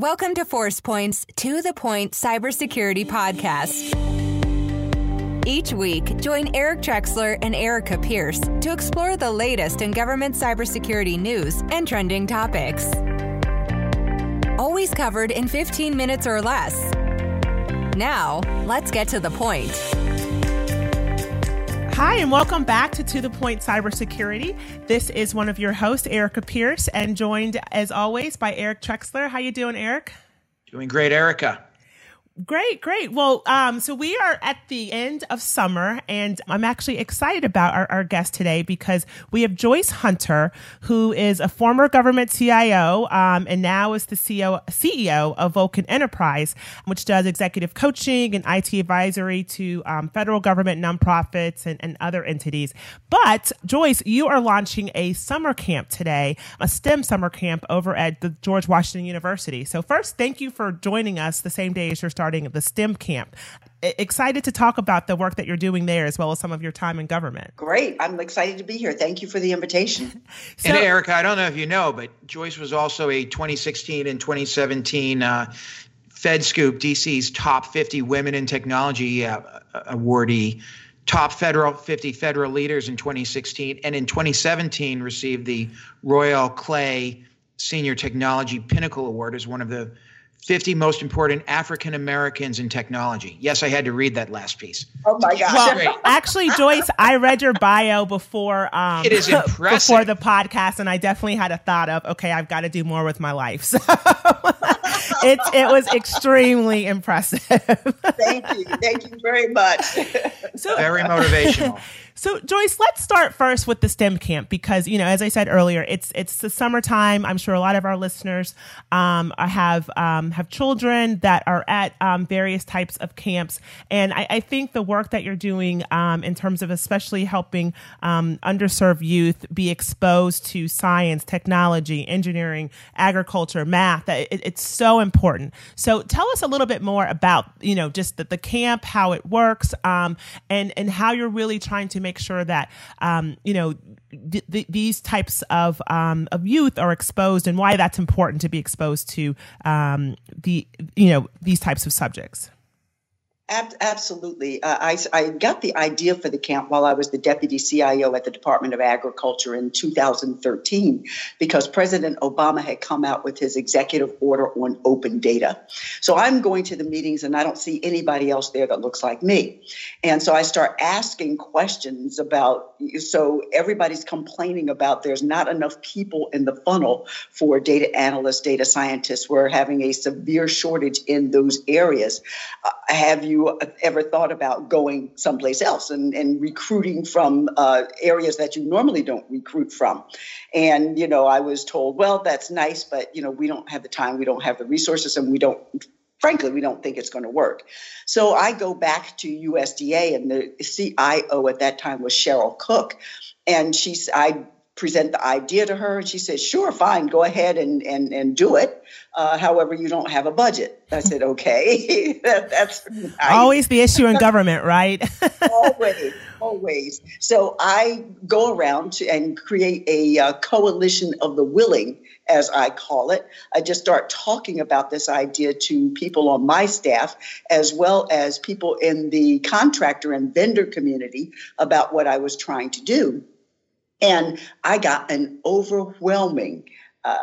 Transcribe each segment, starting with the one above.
Welcome to ForcePoint's To the Point Cybersecurity Podcast. Each week, join Eric Trexler and Arika Pierce to explore the latest in government cybersecurity news and trending topics. Always covered in 15 minutes or less. Now, let's get to the point. Hi, and welcome back to To the Point Cybersecurity. This is one of your hosts, Arika Pierce, and joined as always by Eric Trexler. How you doing, Eric? Doing great, Arika. Great, great. Well, um, so we are at the end of summer, and I'm actually excited about our, our guest today because we have Joyce Hunter, who is a former government CIO um, and now is the CEO, CEO of Vulcan Enterprise, which does executive coaching and IT advisory to um, federal government nonprofits and, and other entities. But Joyce, you are launching a summer camp today, a STEM summer camp over at the George Washington University. So first, thank you for joining us the same day as you're starting starting the STEM camp. Excited to talk about the work that you're doing there as well as some of your time in government. Great. I'm excited to be here. Thank you for the invitation. so, and Arika, I don't know if you know, but Joyce was also a 2016 and 2017 uh, FedScoop DC's top 50 women in technology uh, awardee top federal 50 federal leaders in 2016 and in 2017 received the royal clay senior technology pinnacle award as one of the 50 most important African Americans in technology. Yes, I had to read that last piece. Oh my gosh. Well, actually, Joyce, I read your bio before um, it is impressive. before the podcast, and I definitely had a thought of, okay, I've got to do more with my life. So it, it was extremely impressive. Thank you. Thank you very much. So, very motivational. So Joyce, let's start first with the STEM camp because you know, as I said earlier, it's it's the summertime. I'm sure a lot of our listeners um, have um, have children that are at um, various types of camps, and I, I, think the work that you're doing um, in terms of especially helping um, underserved youth be exposed to science, technology, engineering, agriculture, math, it, it's so important. So tell us a little bit more about you know just the, the camp, how it works, um, and and how you're really trying to make make sure that um, you know th- th- these types of um, of youth are exposed and why that's important to be exposed to um, the you know these types of subjects absolutely. Uh, I, I got the idea for the camp while I was the deputy CIO at the Department of Agriculture in 2013 because President Obama had come out with his executive order on open data. So I'm going to the meetings and I don't see anybody else there that looks like me. And so I start asking questions about, so everybody's complaining about there's not enough people in the funnel for data analysts, data scientists. We're having a severe shortage in those areas. Uh, have you ever thought about going someplace else and, and recruiting from uh, areas that you normally don't recruit from? And, you know, I was told, well, that's nice, but, you know, we don't have the time, we don't have the resources, and we don't frankly, we don't think it's going to work. So I go back to USDA, and the CIO at that time was Cheryl Cook, and she's I present the idea to her and she said sure fine go ahead and and, and do it. Uh, however you don't have a budget. I said okay. That, that's always the issue in government right? Always always. So i go around to, and create a uh, coalition of the willing as i call it. I just start talking about this idea to people on my staff as well as people in the contractor and vendor community about what i was trying to do and I got an overwhelming uh,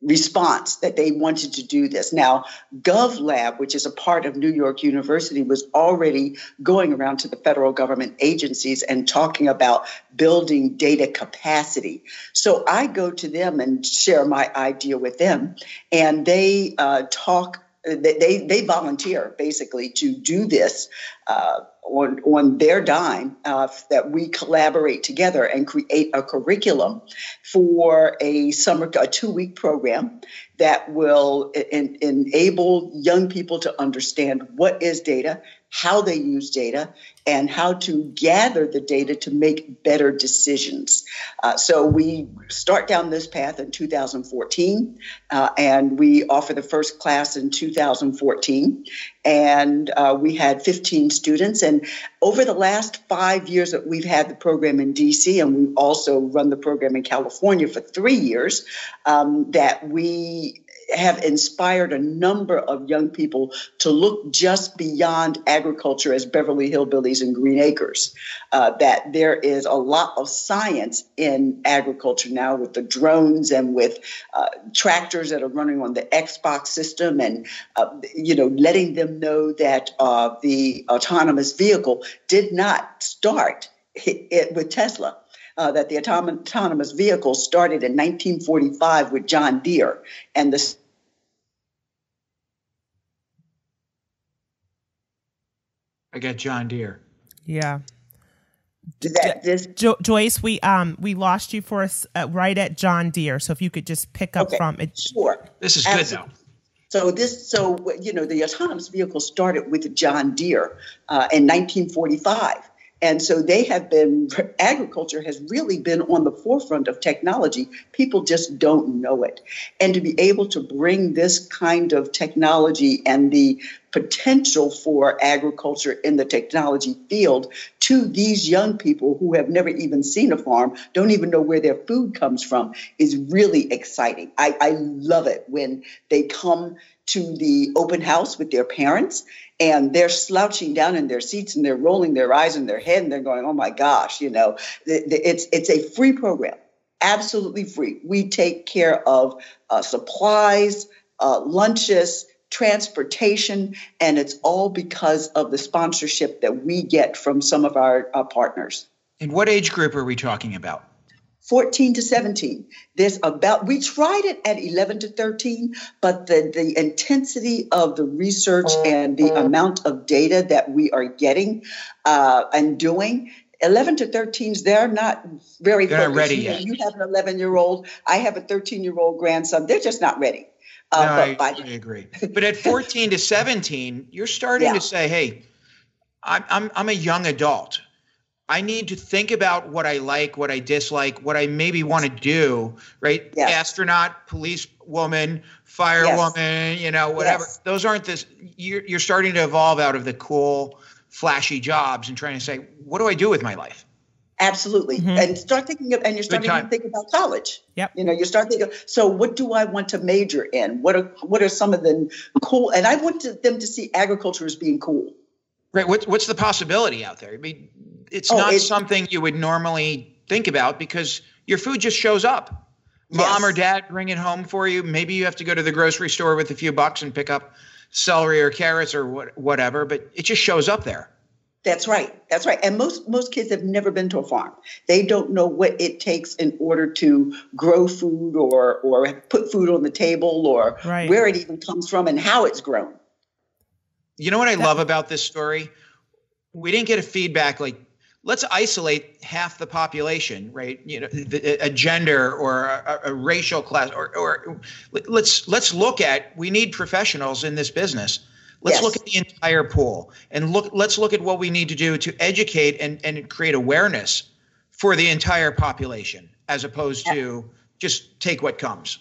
response that they wanted to do this. Now, GovLab, which is a part of New York University, was already going around to the federal government agencies and talking about building data capacity. So I go to them and share my idea with them, and they uh, talk. They, they volunteer basically to do this uh, on, on their dime uh, that we collaborate together and create a curriculum for a summer, a two week program that will en- enable young people to understand what is data, how they use data, and how to gather the data to make better decisions. Uh, so we start down this path in 2014, uh, and we offer the first class in 2014. And uh, we had 15 students. And over the last five years that we've had the program in DC, and we also run the program in California for three years, um, that we have inspired a number of young people to look just beyond agriculture as Beverly Hillbillies and Green Acres. Uh, that there is a lot of science in agriculture now with the drones and with uh, tractors that are running on the Xbox system, and uh, you know, letting them know that uh, the autonomous vehicle did not start it, with Tesla uh, that the autonomous vehicle started in 1945 with John Deere, and the I got John Deere. Yeah. That this jo- Joyce, we um we lost you for us uh, right at John Deere. So if you could just pick up okay, from it. Sure. This is Absolutely. good though. So this, so you know, the autonomous vehicle started with John Deere uh, in 1945, and so they have been, agriculture has really been on the forefront of technology. People just don't know it. And to be able to bring this kind of technology and the potential for agriculture in the technology field to these young people who have never even seen a farm, don't even know where their food comes from, is really exciting. I, I love it when they come to the open house with their parents and they're slouching down in their seats and they're rolling their eyes in their head and they're going, "Oh my gosh!" You know, it's it's a free program, absolutely free. We take care of uh, supplies, uh, lunches, transportation, and it's all because of the sponsorship that we get from some of our, our partners. And what age group are we talking about? 14 to 17. There's about, we tried it at 11 to 13, but the, the intensity of the research and the amount of data that we are getting uh, and doing 11 to 13s, they're not very they're focused. ready you, yet. you have an 11 year old, I have a 13 year old grandson. They're just not ready. Uh, no, I, by, I agree. But at 14 to 17, you're starting Yeah. to say, hey, I'm, I'm, I'm a young adult. I need to think about what I like, what I dislike, what I maybe want to do, right? Yes. Astronaut, police woman, firewoman, you know, whatever. Yes. Those aren't this. You're, you're starting to evolve out of the cool, flashy jobs and trying to say, what do I do with my life? Absolutely. Mhm. And start thinking of, and you're starting to think about college. Yep. You know, you start thinking, so what do I want to major in? What are, what are some of the cool, and I want to, them to see agriculture as being cool. Right. What's what's the possibility out there? I mean, it's Oh, not it's- something you would normally think about because your food just shows up. Mom Yes. or dad bring it home for you. Maybe you have to go to the grocery store with a few bucks and pick up celery or carrots or what, whatever, but it just shows up there. That's right. That's right. And most most kids have never been to a farm. They don't know what it takes in order to grow food or or put food on the table or Right. where it even comes from and how it's grown. You know what I love about this story? We didn't get a feedback like let's isolate half the population, right? You know, the, a gender or a, a racial class, or, or let's let's look at. We need professionals in this business. Let's Yes. look at the entire pool and look. Let's look at what we need to do to educate and and create awareness for the entire population, as opposed to just take what comes.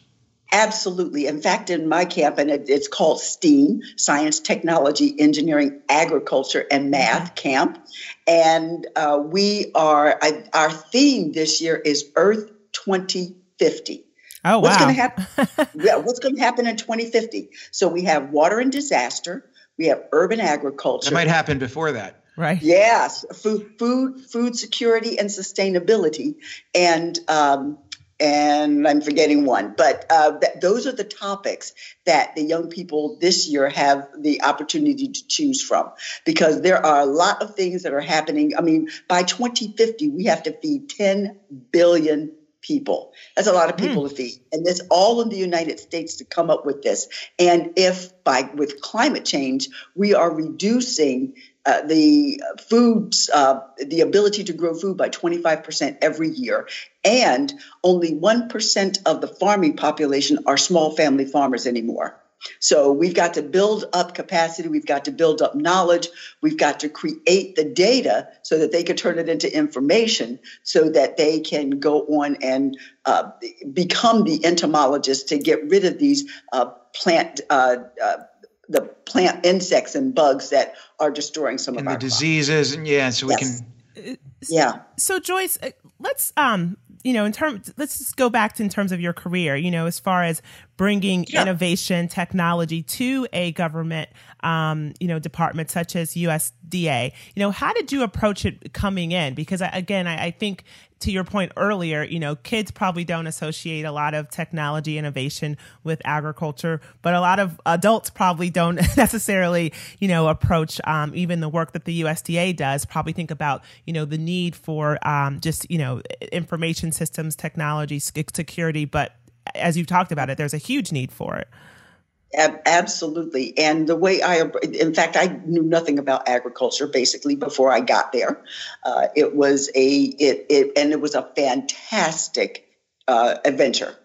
Absolutely. In fact, in my camp, and it, it's called STEAM Science, Technology, Engineering, Agriculture, and Math Camp. And uh, we are, I, our theme this year is Earth 2050. Oh What's wow. going to happen? yeah, what's going to happen in 2050? So we have water and disaster, we have urban agriculture. That might happen before that. right. Yes, food, food, food security and sustainability, and um, and I'm forgetting one, but uh, th- those are the topics that the young people this year have the opportunity to choose from, because there are a lot of things that are happening. I mean, by 2050, we have to feed 10 billion people. That's a lot of people to feed, and it's all in the United States to come up with this. And if by with climate change, we are reducing uh, the foods, uh, the ability to grow food by 25% every year. And only 1% of the farming population are small family farmers anymore. So we've got to build up capacity, we've got to build up knowledge, we've got to create the data so that they can turn it into information so that they can go on and uh, become the entomologists to get rid of these uh, plant. Uh, uh, plant insects and bugs that are destroying some And of the our crops. diseases, and yeah, so we can Yeah. So Joyce, uh, let's um, you know, in terms, let's just go back to in terms of your career. You know, as far as bringing yeah. innovation technology to a government um, you know department such as USDA. You know, how did you approach it coming in? Because again, I, I think to your point earlier, you know, kids probably don't associate a lot of technology innovation with agriculture, but a lot of adults probably don't necessarily, you know, approach um, even the work that the USDA does. Probably think about, you know, the need for um, just, you know, information systems, technology, security. But as you've talked about it, there's a huge need for it. Absolutely. And the way I, in fact, I knew nothing about agriculture basically before I got there. Uh, it was a, it, it, and it was a fantastic uh, adventure.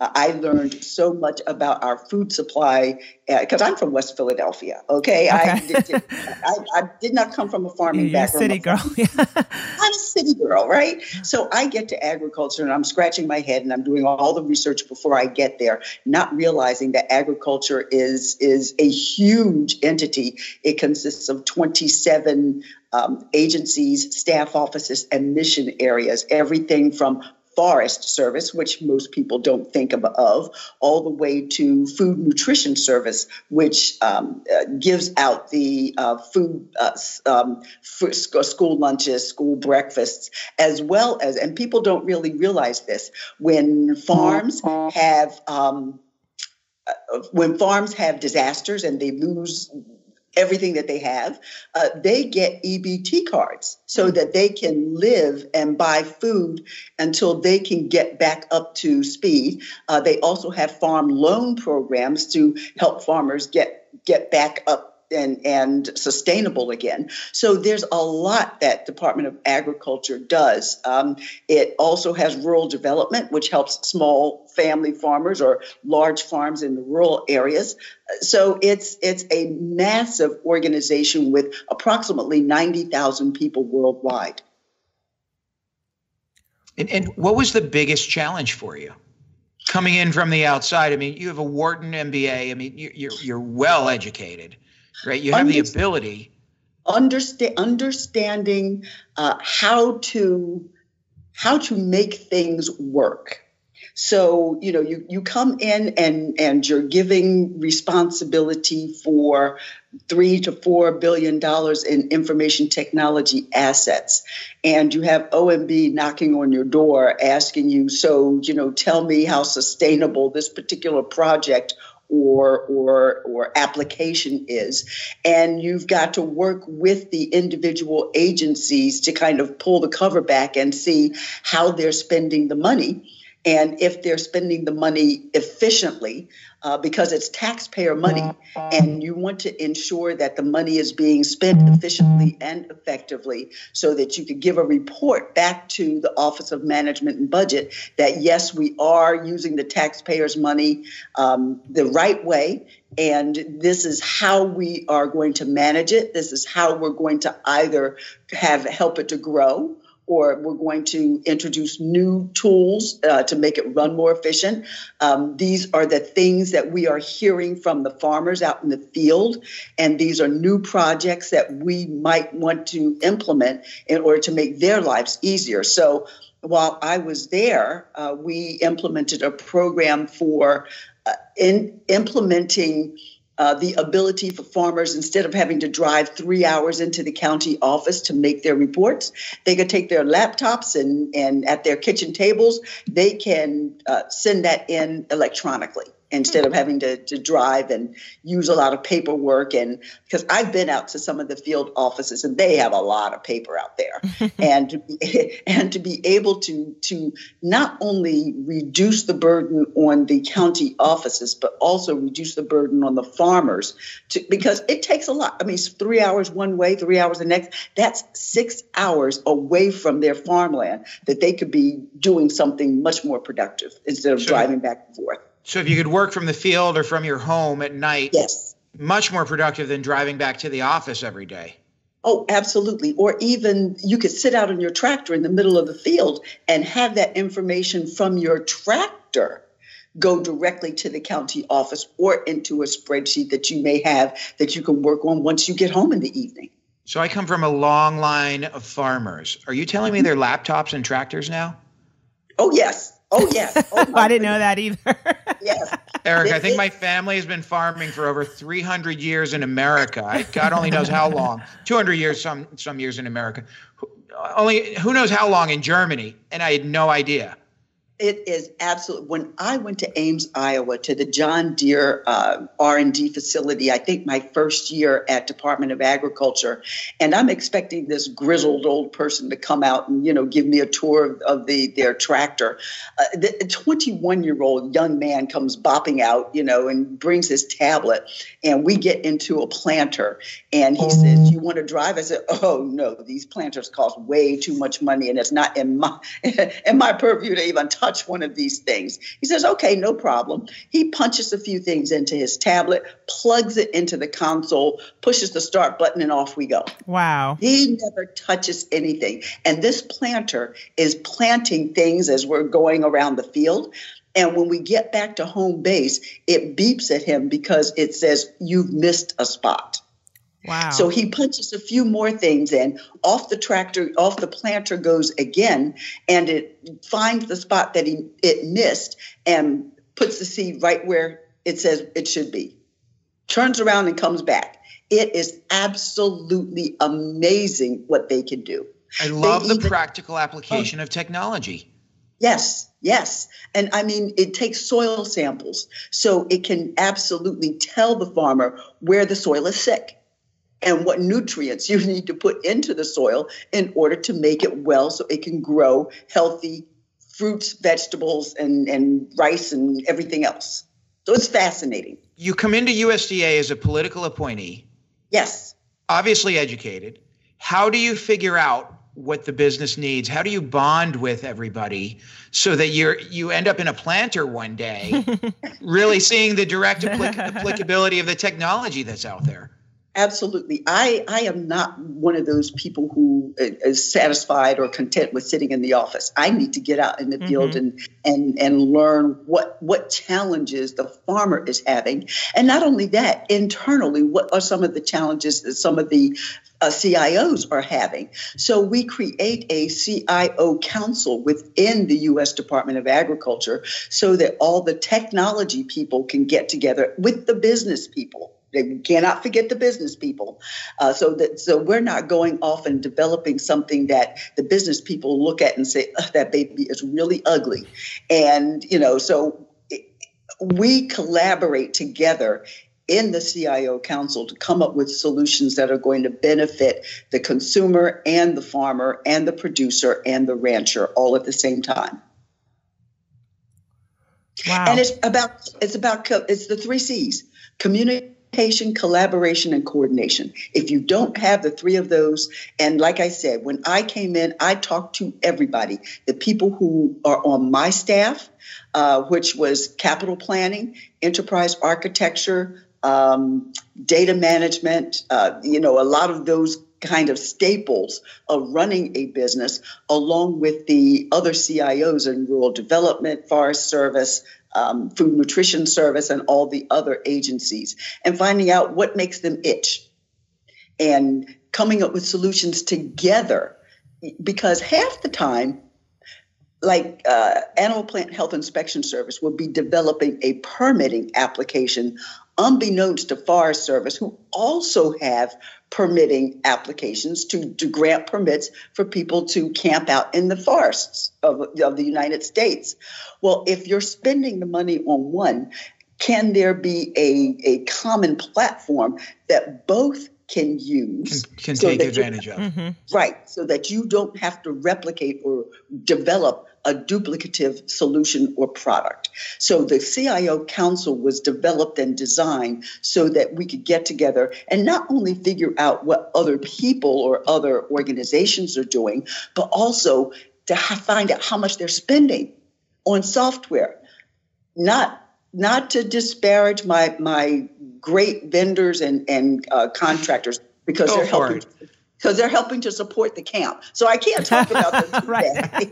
I learned so much about our food supply because uh, I'm from West Philadelphia. Okay, okay. I, did, I, I, did not come from a farming You're background. city girl. I'm a city girl, right? So I get to agriculture and I'm scratching my head and I'm doing all the research before I get there, not realizing that agriculture is is a huge entity. It consists of 27 um, agencies, staff offices, and mission areas. Everything from Forest Service, which most people don't think of, all the way to Food Nutrition Service, which um, uh, gives out the uh, food, uh, um, school lunches, school breakfasts, as well as, and people don't really realize this, when farms have um, uh, when farms have disasters and they lose everything that they have, uh, they get EBT cards so mm-hmm. that they can live and buy food until they can get back up to speed. Uh, they also have farm loan programs to help farmers get get back up and, and sustainable again. So there's a lot that Department of Agriculture does. Um, it also has rural development, which helps small family farmers or large farms in the rural areas. So it's it's a massive organization with approximately 90,000 people worldwide. And, and what was the biggest challenge for you? Coming in from the outside, I mean, you have a Wharton MBA. I mean, you're you're well educated right? You have the ability. Understand, understanding uh, how to how to make things work. So you know you you come in and and you're giving responsibility for three to four billion dollars in information technology assets, and you have OMB knocking on your door asking you, so you know, tell me how sustainable this particular project or or or application is. And you've got to work with the individual agencies to kind of pull the cover back and see how they're spending the money and if they're spending the money efficiently uh, because it's taxpayer money and you want to ensure that the money is being spent efficiently and effectively so that you could give a report back to the office of management and budget that yes we are using the taxpayers money um, the right way and this is how we are going to manage it. This is how we're going to either have help it to grow or we're going to introduce new tools uh, to make it run more efficient. Um, these are the things that we are hearing from the farmers out in the field, and these are new projects that we might want to implement in order to make their lives easier. So while I was there, uh, we implemented a program for uh, in implementing uh, the ability for farmers, instead of having to drive three hours into the county office to make their reports, they could take their laptops and, and at their kitchen tables, they can uh, send that in electronically instead of having to, to drive and use a lot of paperwork and because i've been out to some of the field offices and they have a lot of paper out there. And to be, and to be able to to not only reduce the burden on the county offices but also reduce the burden on the farmers to, because it takes a lot. I mean three hours one way three hours the next. That's six hours away from their farmland that they could be doing something much more productive instead of sure. driving back and forth so if you could work from the field or from your home at night, yes, much more productive than driving back to the office every day. Oh, absolutely. Or even you could sit out on your tractor in the middle of the field and have that information from your tractor go directly to the county office or into a spreadsheet that you may have that you can work on once you get home in the evening. So I come from a long line of farmers. Are you telling me mm-hmm. they're laptops and tractors now? Oh, yes. Oh yeah. Oh, I didn't know that either. yes. Eric, I think my family has been farming for over 300 years in America. God only knows how long. 200 years, some some years in America. Only who knows how long in Germany, and I had no idea. It is absolutely. When I went to Ames, Iowa, to the John Deere uh, R and D facility, I think my first year at Department of Agriculture, and I'm expecting this grizzled old person to come out and you know give me a tour of, of the their tractor. Uh, the 21 year old young man comes bopping out, you know, and brings his tablet, and we get into a planter, and he says, "You want to drive?" I said, "Oh no, these planters cost way too much money, and it's not in my in my purview to even touch." Touch one of these things. He says, okay, no problem. He punches a few things into his tablet, plugs it into the console, pushes the start button, and off we go. Wow. He never touches anything. And this planter is planting things as we're going around the field. And when we get back to home base, it beeps at him because it says, You've missed a spot. Wow. So he punches a few more things in. Off the tractor, off the planter goes again, and it finds the spot that he it missed and puts the seed right where it says it should be. Turns around and comes back. It is absolutely amazing what they can do. I love the practical application oh, of technology. Yes, yes. And I mean, it takes soil samples. So it can absolutely tell the farmer where the soil is sick and what nutrients you need to put into the soil in order to make it well so it can grow healthy fruits, vegetables, and, and rice and everything else. So it's fascinating. You come into USDA as a political appointee. Yes. Obviously educated. How do you figure out what the business needs? How do you bond with everybody so that you're you end up in a planter one day, really seeing the direct applic- applicability of the technology that's out there? Absolutely. I, I am not one of those people who is satisfied or content with sitting in the office. I need to get out in the mm-hmm. field and, and, and learn what, what challenges the farmer is having. And not only that, internally, what are some of the challenges that some of the uh, CIOs are having. So we create a CIO council within the U.S. Department of Agriculture so that all the technology people can get together with the business people they cannot forget the business people. Uh, so that so we're not going off and developing something that the business people look at and say that baby is really ugly, and you know so we collaborate together in the CIO Council to come up with solutions that are going to benefit the consumer and the farmer and the producer and the rancher all at the same time. Wow. And it's about it's about it's the three C's: community communication, collaboration, and coordination. If you don't have the three of those, and like I said, when I came in, I talked to everybody the people who are on my staff, uh, which was capital planning, enterprise architecture, um, data management, uh, you know, a lot of those kind of staples of running a business, along with the other CIOs in rural development, forest service, um, Food Nutrition Service, and all the other agencies, and finding out what makes them itch and coming up with solutions together. Because half the time, like uh, Animal Plant Health Inspection Service will be developing a permitting application unbeknownst to Forest Service, who also have permitting applications to, to grant permits for people to camp out in the forests of, of the United States. Well, if you're spending the money on one, can there be a, a common platform that both can use can, can so take advantage you, of mm-hmm. right so that you don't have to replicate or develop a duplicative solution or product. So the CIO Council was developed and designed so that we could get together and not only figure out what other people or other organizations are doing, but also to find out how much they're spending on software. Not not to disparage my my great vendors and and uh, contractors because Go they're helping. It because they're helping to support the camp. So I can't talk about them today.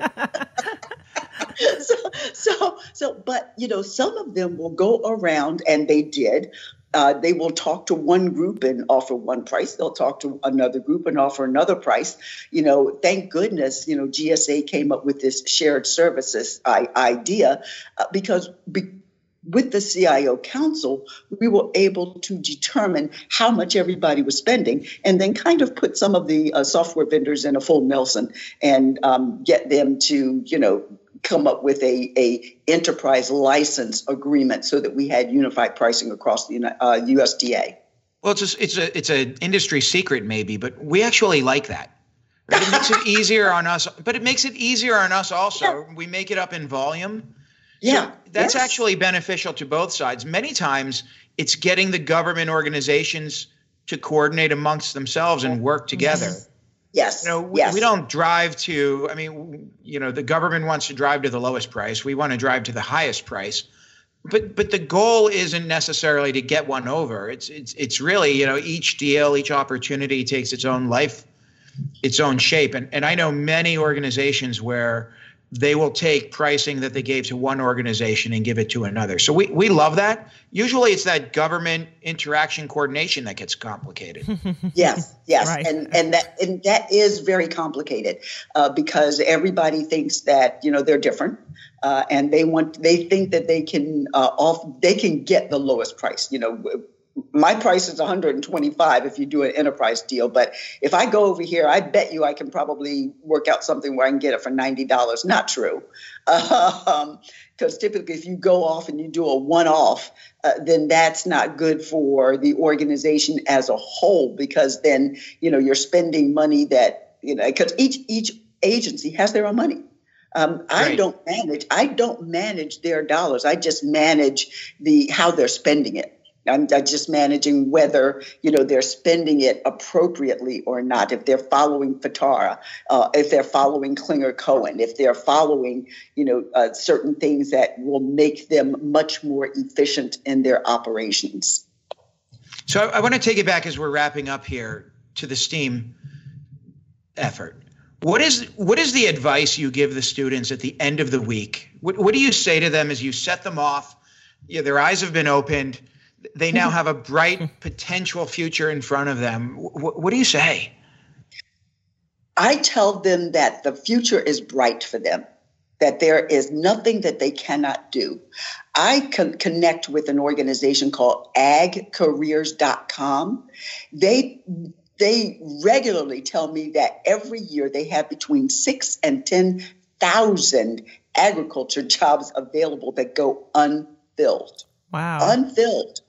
so, so, so, but you know, some of them will go around, and they did Uh, they will talk to one group and offer one price. They'll talk to another group and offer another price. You know, thank goodness, you know, GSA came up with this shared services I- idea uh, because be- with the CIO Council, we were able to determine how much everybody was spending and then kind of put some of the uh, software vendors in a full Nelson and um, get them to, you know, come up with a, a enterprise license agreement so that we had unified pricing across the uh, USDA. Well, it's a, it's a it's an industry secret maybe, but we actually like that. Right? It makes it easier on us, but it makes it easier on us also. Yeah. We make it up in volume. Yeah, so that's yes. actually beneficial to both sides. Many times, it's getting the government organizations to coordinate amongst themselves and work together. Yes. You know, we, yes. we don't drive to, I mean, you know, the government wants to drive to the lowest price. We want to drive to the highest price. But but the goal isn't necessarily to get one over. It's it's it's really, you know, each deal, each opportunity takes its own life, its own shape. And and I know many organizations where they will take pricing that they gave to one organization and give it to another. So we, we love that. Usually it's that government interaction coordination that gets complicated. yes, yes. Right. And and that and that is very complicated uh, because everybody thinks that, you know, they're different. Uh, and they want they think that they can uh, off they can get the lowest price. You know, my price is 125 if you do an enterprise deal but if i go over here i bet you i can probably work out something where i can get it for $90 not true because um, typically if you go off and you do a one-off uh, then that's not good for the organization as a whole because then you know you're spending money that you know because each each agency has their own money um, I don't manage. I don't manage their dollars. I just manage the how they're spending it. I'm, just managing whether you know they're spending it appropriately or not. If they're following FITARA, uh, if they're following Clinger Cohen, if they're following you know uh, certain things that will make them much more efficient in their operations. So I, I want to take it back as we're wrapping up here to the STEAM effort. What is what is the advice you give the students at the end of the week? What, what do you say to them as you set them off? Yeah, their eyes have been opened they now have a bright potential future in front of them. W- what do you say? I tell them that the future is bright for them, that there is nothing that they cannot do. I con- connect with an organization called agcareers.com. They they regularly tell me that every year they have between six and 10,000 agriculture jobs available that go unfilled. Wow. Unfilled.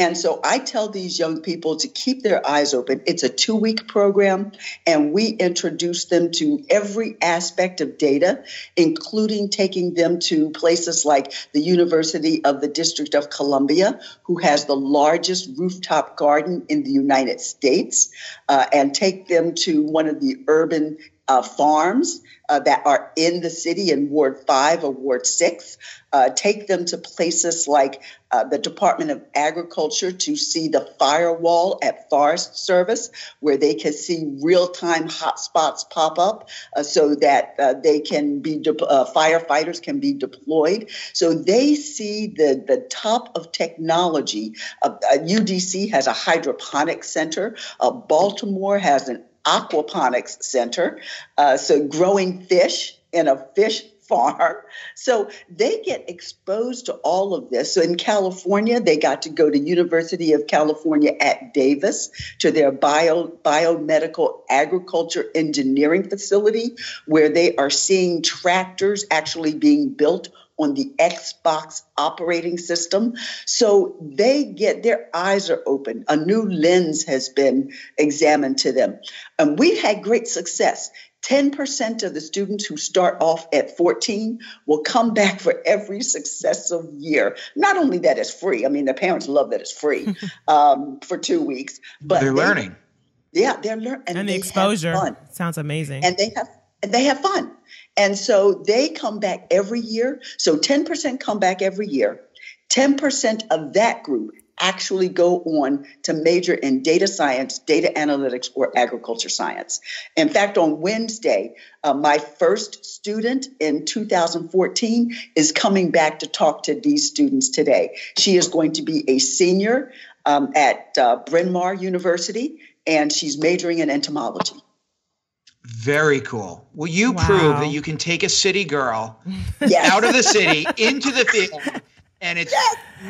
And so I tell these young people to keep their eyes open. It's a two week program, and we introduce them to every aspect of data, including taking them to places like the University of the District of Columbia, who has the largest rooftop garden in the United States, uh, and take them to one of the urban uh, farms uh, that are in the city in Ward 5 or Ward 6. Uh, take them to places like uh, the Department of Agriculture to see the firewall at Forest Service, where they can see real time hotspots pop up uh, so that uh, they can be, de- firefighters can be deployed. So they see the, the top of technology. UDC has a hydroponic center, Baltimore has an aquaponics center, uh, so growing fish in a fish farm. So they get exposed to all of this. So in California, they got to go to University of California at Davis to their bio biomedical agriculture engineering facility where they are seeing tractors actually being built on the Xbox operating system. So they get their eyes are open. A new lens has been examined to them. And we've had great success. 10% of the students who start off at 14 will come back for every successive year. Not only that it's free, I mean, the parents love that it's free um, for two weeks, but they're they, learning. Yeah, they're learning. And, and the exposure sounds amazing. And they have and they have fun. And so they come back every year. So 10% come back every year. 10% of that group actually go on to major in data science, data analytics, or agriculture science. In fact, on Wednesday, uh, my first student in 2014 is coming back to talk to these students today. She is going to be a senior um, at uh, Bryn Mawr University, and she's majoring in entomology. Very cool. Will you Wow. prove that you can take a city girl Yes. out of the city into the field and it's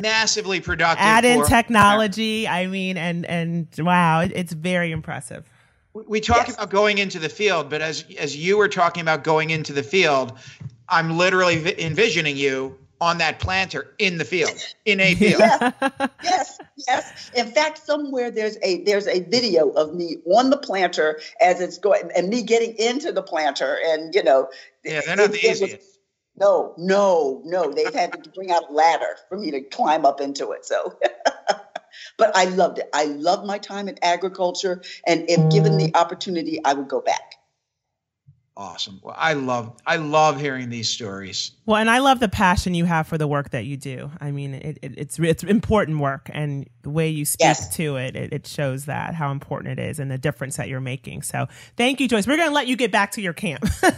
massively productive? Add in for- technology. I mean, and and wow, it's very impressive. We talk Yes. about going into the field, but as as you were talking about going into the field, I'm literally vi- envisioning you on that planter in the field, in a field. yes, yes. In fact, somewhere there's a there's a video of me on the planter as it's going, and me getting into the planter, and you know, Yeah, they're not it- the it was- no, no, no. They've had to bring out a ladder for me to climb up into it. So, but I loved it. I loved my time in agriculture, and if given the opportunity, I would go back. Awesome. Well, I love I love hearing these stories. Well, and I love the passion you have for the work that you do. I mean, it, it, it's it's important work, and the way you speak Yes. to it, it, it shows that how important it is and the difference that you're making. So, thank you, Joyce. We're going to let you get back to your camp.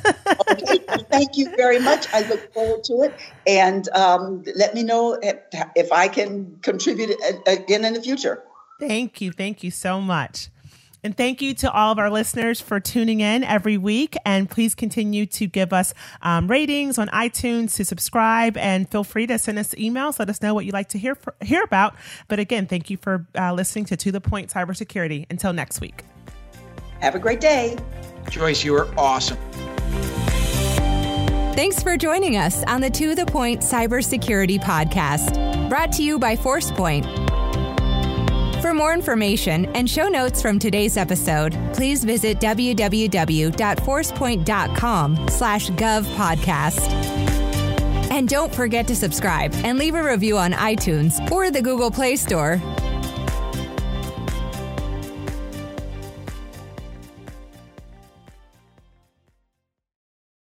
Okay, well, thank you very much. I look forward to it, and um, let me know if, if I can contribute again in the future. Thank you. Thank you so much. And thank you to all of our listeners for tuning in every week. And please continue to give us um, ratings on iTunes to subscribe and feel free to send us emails. Let us know what you'd like to hear, for, hear about. But again, thank you for uh, listening to To The Point Cybersecurity. Until next week. Have a great day. Joyce, you are awesome. Thanks for joining us on the To The Point Cybersecurity Podcast, brought to you by ForcePoint. For more information and show notes from today's episode, please visit www.forcepoint.com slash gov podcast. And don't forget to subscribe and leave a review on iTunes or the Google Play Store.